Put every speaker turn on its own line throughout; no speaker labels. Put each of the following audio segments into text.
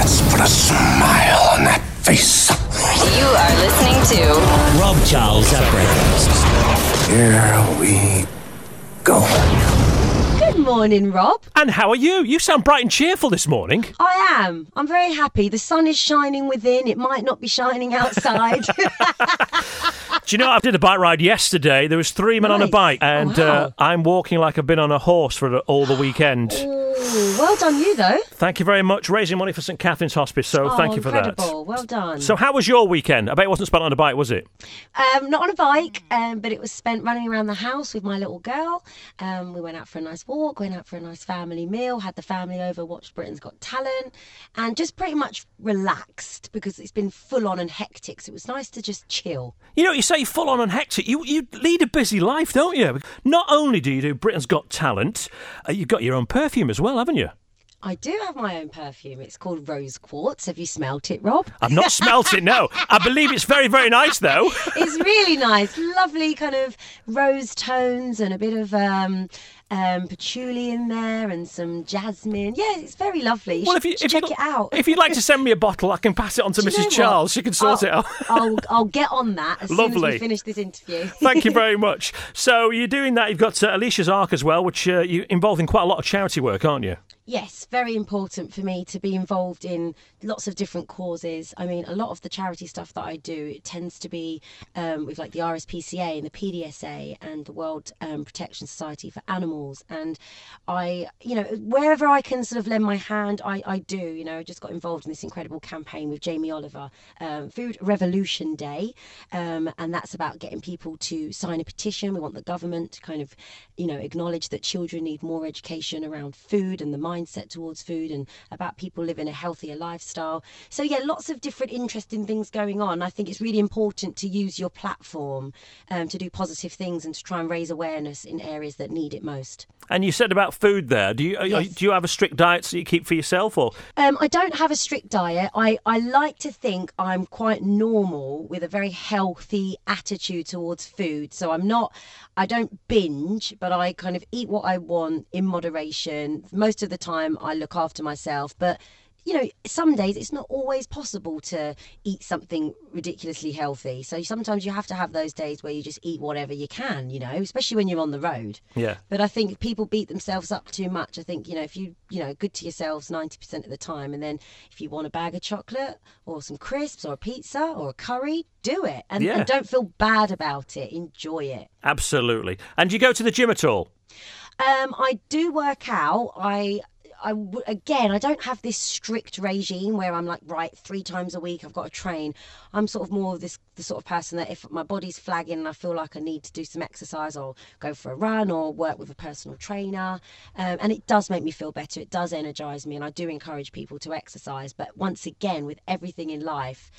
Let's put a smile on that face.
You are listening to
Rob Charles at breakfast.
Here we go.
Good morning, Rob.
And how are you? You sound bright and cheerful this morning.
I am. I'm very happy. The sun is shining within. It might not be shining outside.
Do you know I did a bike ride yesterday? There was three men on a
Nice.
bike,
Oh,
and
wow.
uh, I'm walking like I've been on a horse for all the weekend.
Ooh, well done, you though.
Thank you very much. Raising money for St Catherine's Hospice, so
oh,
thank you for
incredible. Well done.
So, how was your weekend? I bet it wasn't spent on a bike, was it?
Um, not on a bike, um, but it was spent running around the house with my little girl. Um, we went out for a nice walk, went out for a nice family meal, had the family over, watched Britain's Got Talent, and just pretty much relaxed because it's been full on and hectic. So it was nice to just chill.
You know, you say full on and hectic. You you lead a busy life, don't you? Not only do you do Britain's Got Talent, uh, you've got your own perfume as well, haven't you?
I do have my own perfume. It's called Rose Quartz. Have you smelt it, Rob?
I've not smelt it, no. I believe it's very, very nice, though.
it's really nice. Lovely kind of rose tones and a bit of um, um, patchouli in there and some jasmine. Yeah, it's very lovely. You
Well, if you if
check
you,
it out.
if you'd like to send me a bottle, I can pass it on to
Do you know
Mrs. Charles. She can sort
I'll,
it out.
I'll, I'll get on that as soon as we finish this interview.
Thank you very much. So you're doing that. You've got uh, Alesha's Arc as well, which uh, you're involved in quite a lot of charity work, aren't you?
Yes, very important for me to be involved in lots of different causes. I mean, a lot of the charity stuff that I do it tends to be um, with like the RSPCA and the PDSA and the World um, Protection Society for Animals. And I, you know, wherever I can sort of lend my hand, I, I do. You know, I just got involved in this incredible campaign with Jamie Oliver, um, Food Revolution Day, um, and that's about getting people to sign a petition. We want the government to kind of, you know, acknowledge that children need more education around food and the mindset towards food and about people living a healthier lifestyle. So yeah, lots of different interesting things going on. I think it's really important to use your platform um, to do positive things and to try and raise awareness in areas that need it most.
And you said about food there. Do you
Yes.
do you have a strict diet that you keep for yourself, or
Um, I don't have a strict diet. I, I like to think I'm quite normal with a very healthy attitude towards food. So I'm not, I don't binge, but I kind of eat what I want in moderation. Most of the time, I look after myself. But you know, some days it's not always possible to eat something ridiculously healthy. So sometimes you have to have those days where you just eat whatever you can, you know, especially when you're on the road.
yeah?
But I think people beat themselves up too much. I think, you know, if you, you know, good to yourselves 90% of the time. And then if you want a bag of chocolate or some crisps or a pizza or a curry, do it. And,
Yeah.
and don't feel bad about it. Enjoy it.
Absolutely. And you go to the gym at all?
Um, I do work out. I, Again, I don't have this strict regime where I'm like, right, three times a week I've got to train. I'm sort of more of this the sort of person that if my body's flagging and I feel like I need to do some exercise, I'll go for a run or work with a personal trainer. Um, and it does make me feel better. It does energize me, and I do encourage people to exercise. But once again, with everything in life,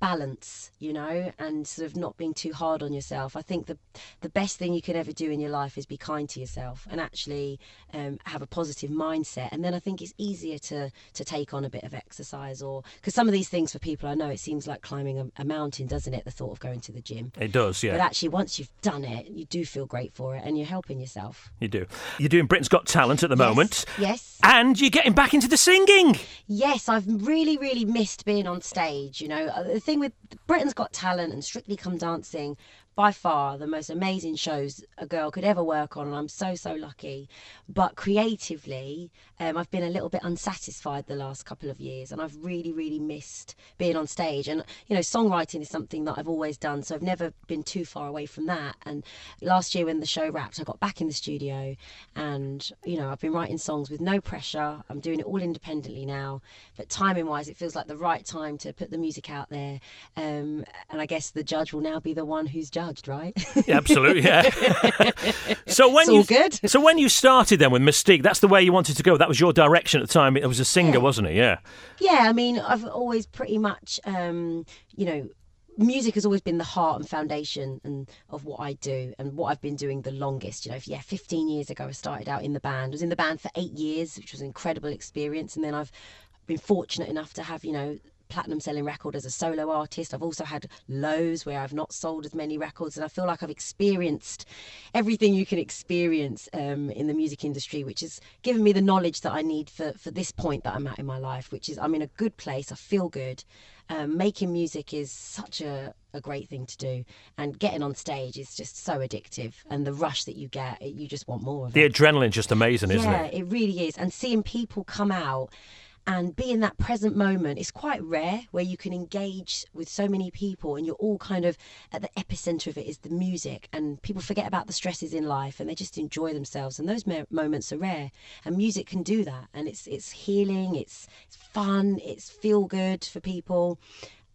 balance you know and sort of not being too hard on yourself i think the the best thing you can ever do in your life is be kind to yourself and actually um, have a positive mindset and then i think it's easier to to take on a bit of exercise or because some of these things for people i know it seems like climbing a, a mountain doesn't it the thought of going to the gym
It does, yeah.
but actually once you've done it you do feel great for it and you're helping yourself
You do. You're doing Britain's Got Talent at the moment.
yes
And you're getting back into the singing.
Yes, I've really, really missed being on stage. You know, Uh, thing with Britain's Got Talent and Strictly Come Dancing, by far the most amazing shows a girl could ever work on, and I'm so, so lucky. But creatively, um, I've been a little bit unsatisfied the last couple of years, and I've really, really missed being on stage. And, you know, songwriting is something that I've always done, so I've never been too far away from that. And last year, when the show wrapped, I got back in the studio, and, you know, I've been writing songs with no pressure. I'm doing it all independently now. But timing wise, it feels like the right time to put the music out there. Um, and I guess the judge will now be the one who's judged, right?
Yeah, absolutely, yeah. so when you
good.
so when you started then with Mis-Teeq, that's the way you wanted to go. That was your direction at the time. It was a singer,
Yeah.
wasn't it? Yeah.
Yeah, I mean, I've always pretty much, um, you know, music has always been the heart and foundation and of what I do and what I've been doing the longest. You know, yeah, 15 years ago I started out in the band. I was in the band for eight years, which was an incredible experience, and then I've been fortunate enough to have, you know, platinum selling record as a solo artist. I've also had lows where I've not sold as many records, and I feel like I've experienced everything you can experience um, in the music industry, which has given me the knowledge that I need for, for this point that I'm at in my life, which is I'm in a good place, I feel good. Um, making music is such a, a great thing to do, and getting on stage is just so addictive. And the rush that you get, you just want more of it.
The
it.
adrenaline's just amazing, isn't it?
yeah,
it?
it really is. And seeing people come out and be in that present moment is quite rare where you can engage with so many people and you're all kind of at the epicenter of it is the music and people forget about the stresses in life and they just enjoy themselves and those mo- moments are rare and music can do that and it's it's healing it's it's fun it's feel good for people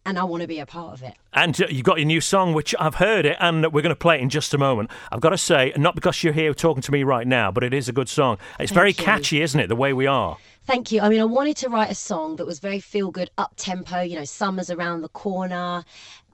and I want to be a part of it.
And uh, you've got your new song, which I've heard it, and we're going to play it in just a moment. I've got to say, not because you're here talking to me right now, but it is a good song. It's very
you.
catchy, isn't it? The way we are.
Thank you. I mean, I wanted to write a song that was very feel good, up tempo, you know, summer's around the corner.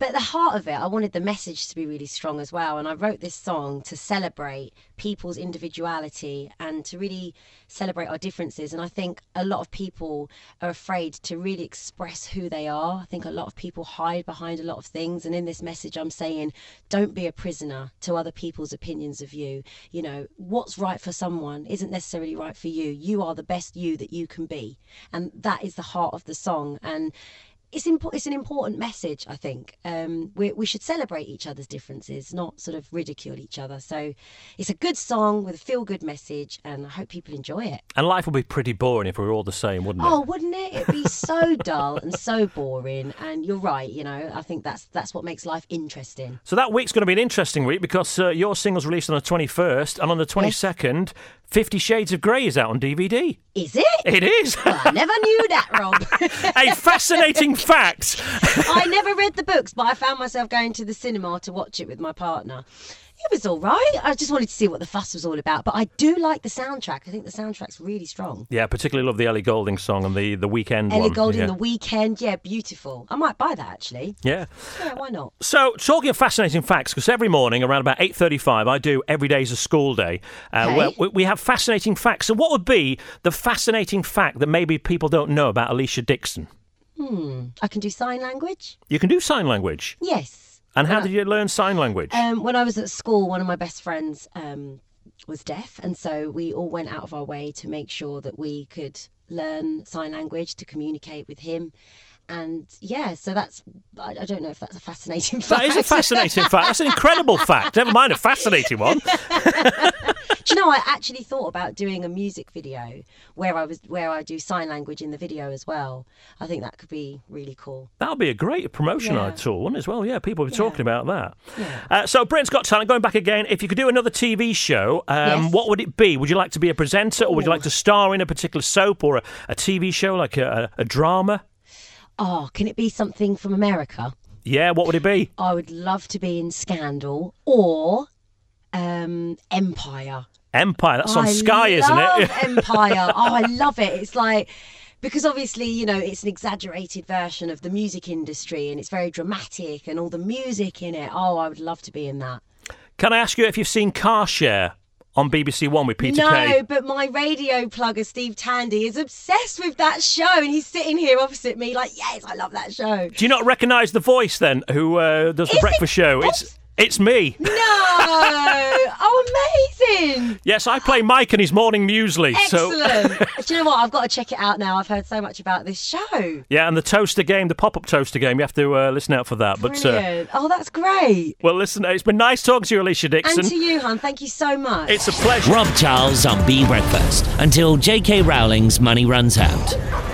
But at the heart of it, I wanted the message to be really strong as well. And I wrote this song to celebrate people's individuality and to really celebrate our differences. And I think a lot of people are afraid to really express who they are. I think a lot of people hide behind a lot of things. And in this message, I'm saying don't be a prisoner to other people's opinions of you. You know, what's right for someone isn't necessarily right for you. You are the best you that you can be. And that is the heart of the song. And it's it's an important message, I think. Um, we, we should celebrate each other's differences, not sort of ridicule each other. So it's a good song with a feel good message, and I hope people enjoy it.
And life would be pretty boring if we were all the same, wouldn't it?
Oh, wouldn't it? It'd be so dull and so boring. And you're right, you know. I think that's that's what makes life interesting.
So that week's going to be an interesting week because uh, your single's released on the 21st, and on the 22nd, Fifty Shades of Grey is out on DVD.
Is it?
It is.
I never knew that, Rob.
a fascinating fact.
I never read the books, but I found myself going to the cinema to watch it with my partner. It was all right. I just wanted to see what the fuss was all about. But I do like the soundtrack. I think the soundtrack's really strong.
Yeah, particularly love the Ellie Goulding song and the, the Weeknd
Ellie
one.
Goulding,
yeah.
The Weeknd, yeah, beautiful. I might buy that actually.
yeah.
Yeah, why not?
So, talking of fascinating facts, because every morning around about 8.35, I do Every Day's a School Day, uh,
Okay.
where we, we have fascinating facts. So what would be the fascinating fact that maybe people don't know about Alesha Dixon? Hmm.
I can do sign language.
You can do sign language.
Yes.
And how did you learn sign language?
Um, when I was at school, one of my best friends um, was deaf, and so we all went out of our way to make sure that we could learn sign language to communicate with him. And yeah, so that's, I, I don't know if that's a fascinating fact.
that is a fascinating fact. That's an incredible fact. Never mind a fascinating one.
Do you know, I actually thought about doing a music video where I was where I do sign language in the video as well. I think that could be really cool.
That would be a great promotion
Yeah.
wouldn't it, as well. Yeah, people be
Yeah.
talking about that.
Yeah.
Uh, so, Britain's Got Talent, going back again, if you could do another TV show, um,
Yes.
what would it be? Would you like to be a presenter or would you like to star in a particular soap or a, a TV show, like a, a, a drama?
Oh, can it be something from America?
Yeah, what would it be?
I would love to be in Scandal or um, Empire.
Empire. That's on
I
Sky, isn't it?
Empire. Oh, I love it. It's like because obviously you know it's an exaggerated version of the music industry and it's very dramatic and all the music in it. Oh, I would love to be in that.
Can I ask you if you've seen Car Share on BBC One with Peter
no,
Kay?
but my radio plugger Steve Tandy is obsessed with that show, and he's sitting here opposite me, like, yes, I love that show.
Do you not recognise the voice then, who uh, does the
Is it-
breakfast show? It's. It's me.
No, oh, amazing!
Yes, I play Mike in his morning muesli. So
Excellent. Do you know what? I've got to check it out now. I've heard so much about this show.
yeah, and the toaster game, the pop-up toaster game, you have to uh, listen out for that. But uh,
oh, that's great.
well, listen, it's been nice talking to you, Alesha Dixon.
And to you, hon. Thank you so much.
It's a pleasure.
Rob Charles on B Breakfast until J.K. Rowling's money runs out.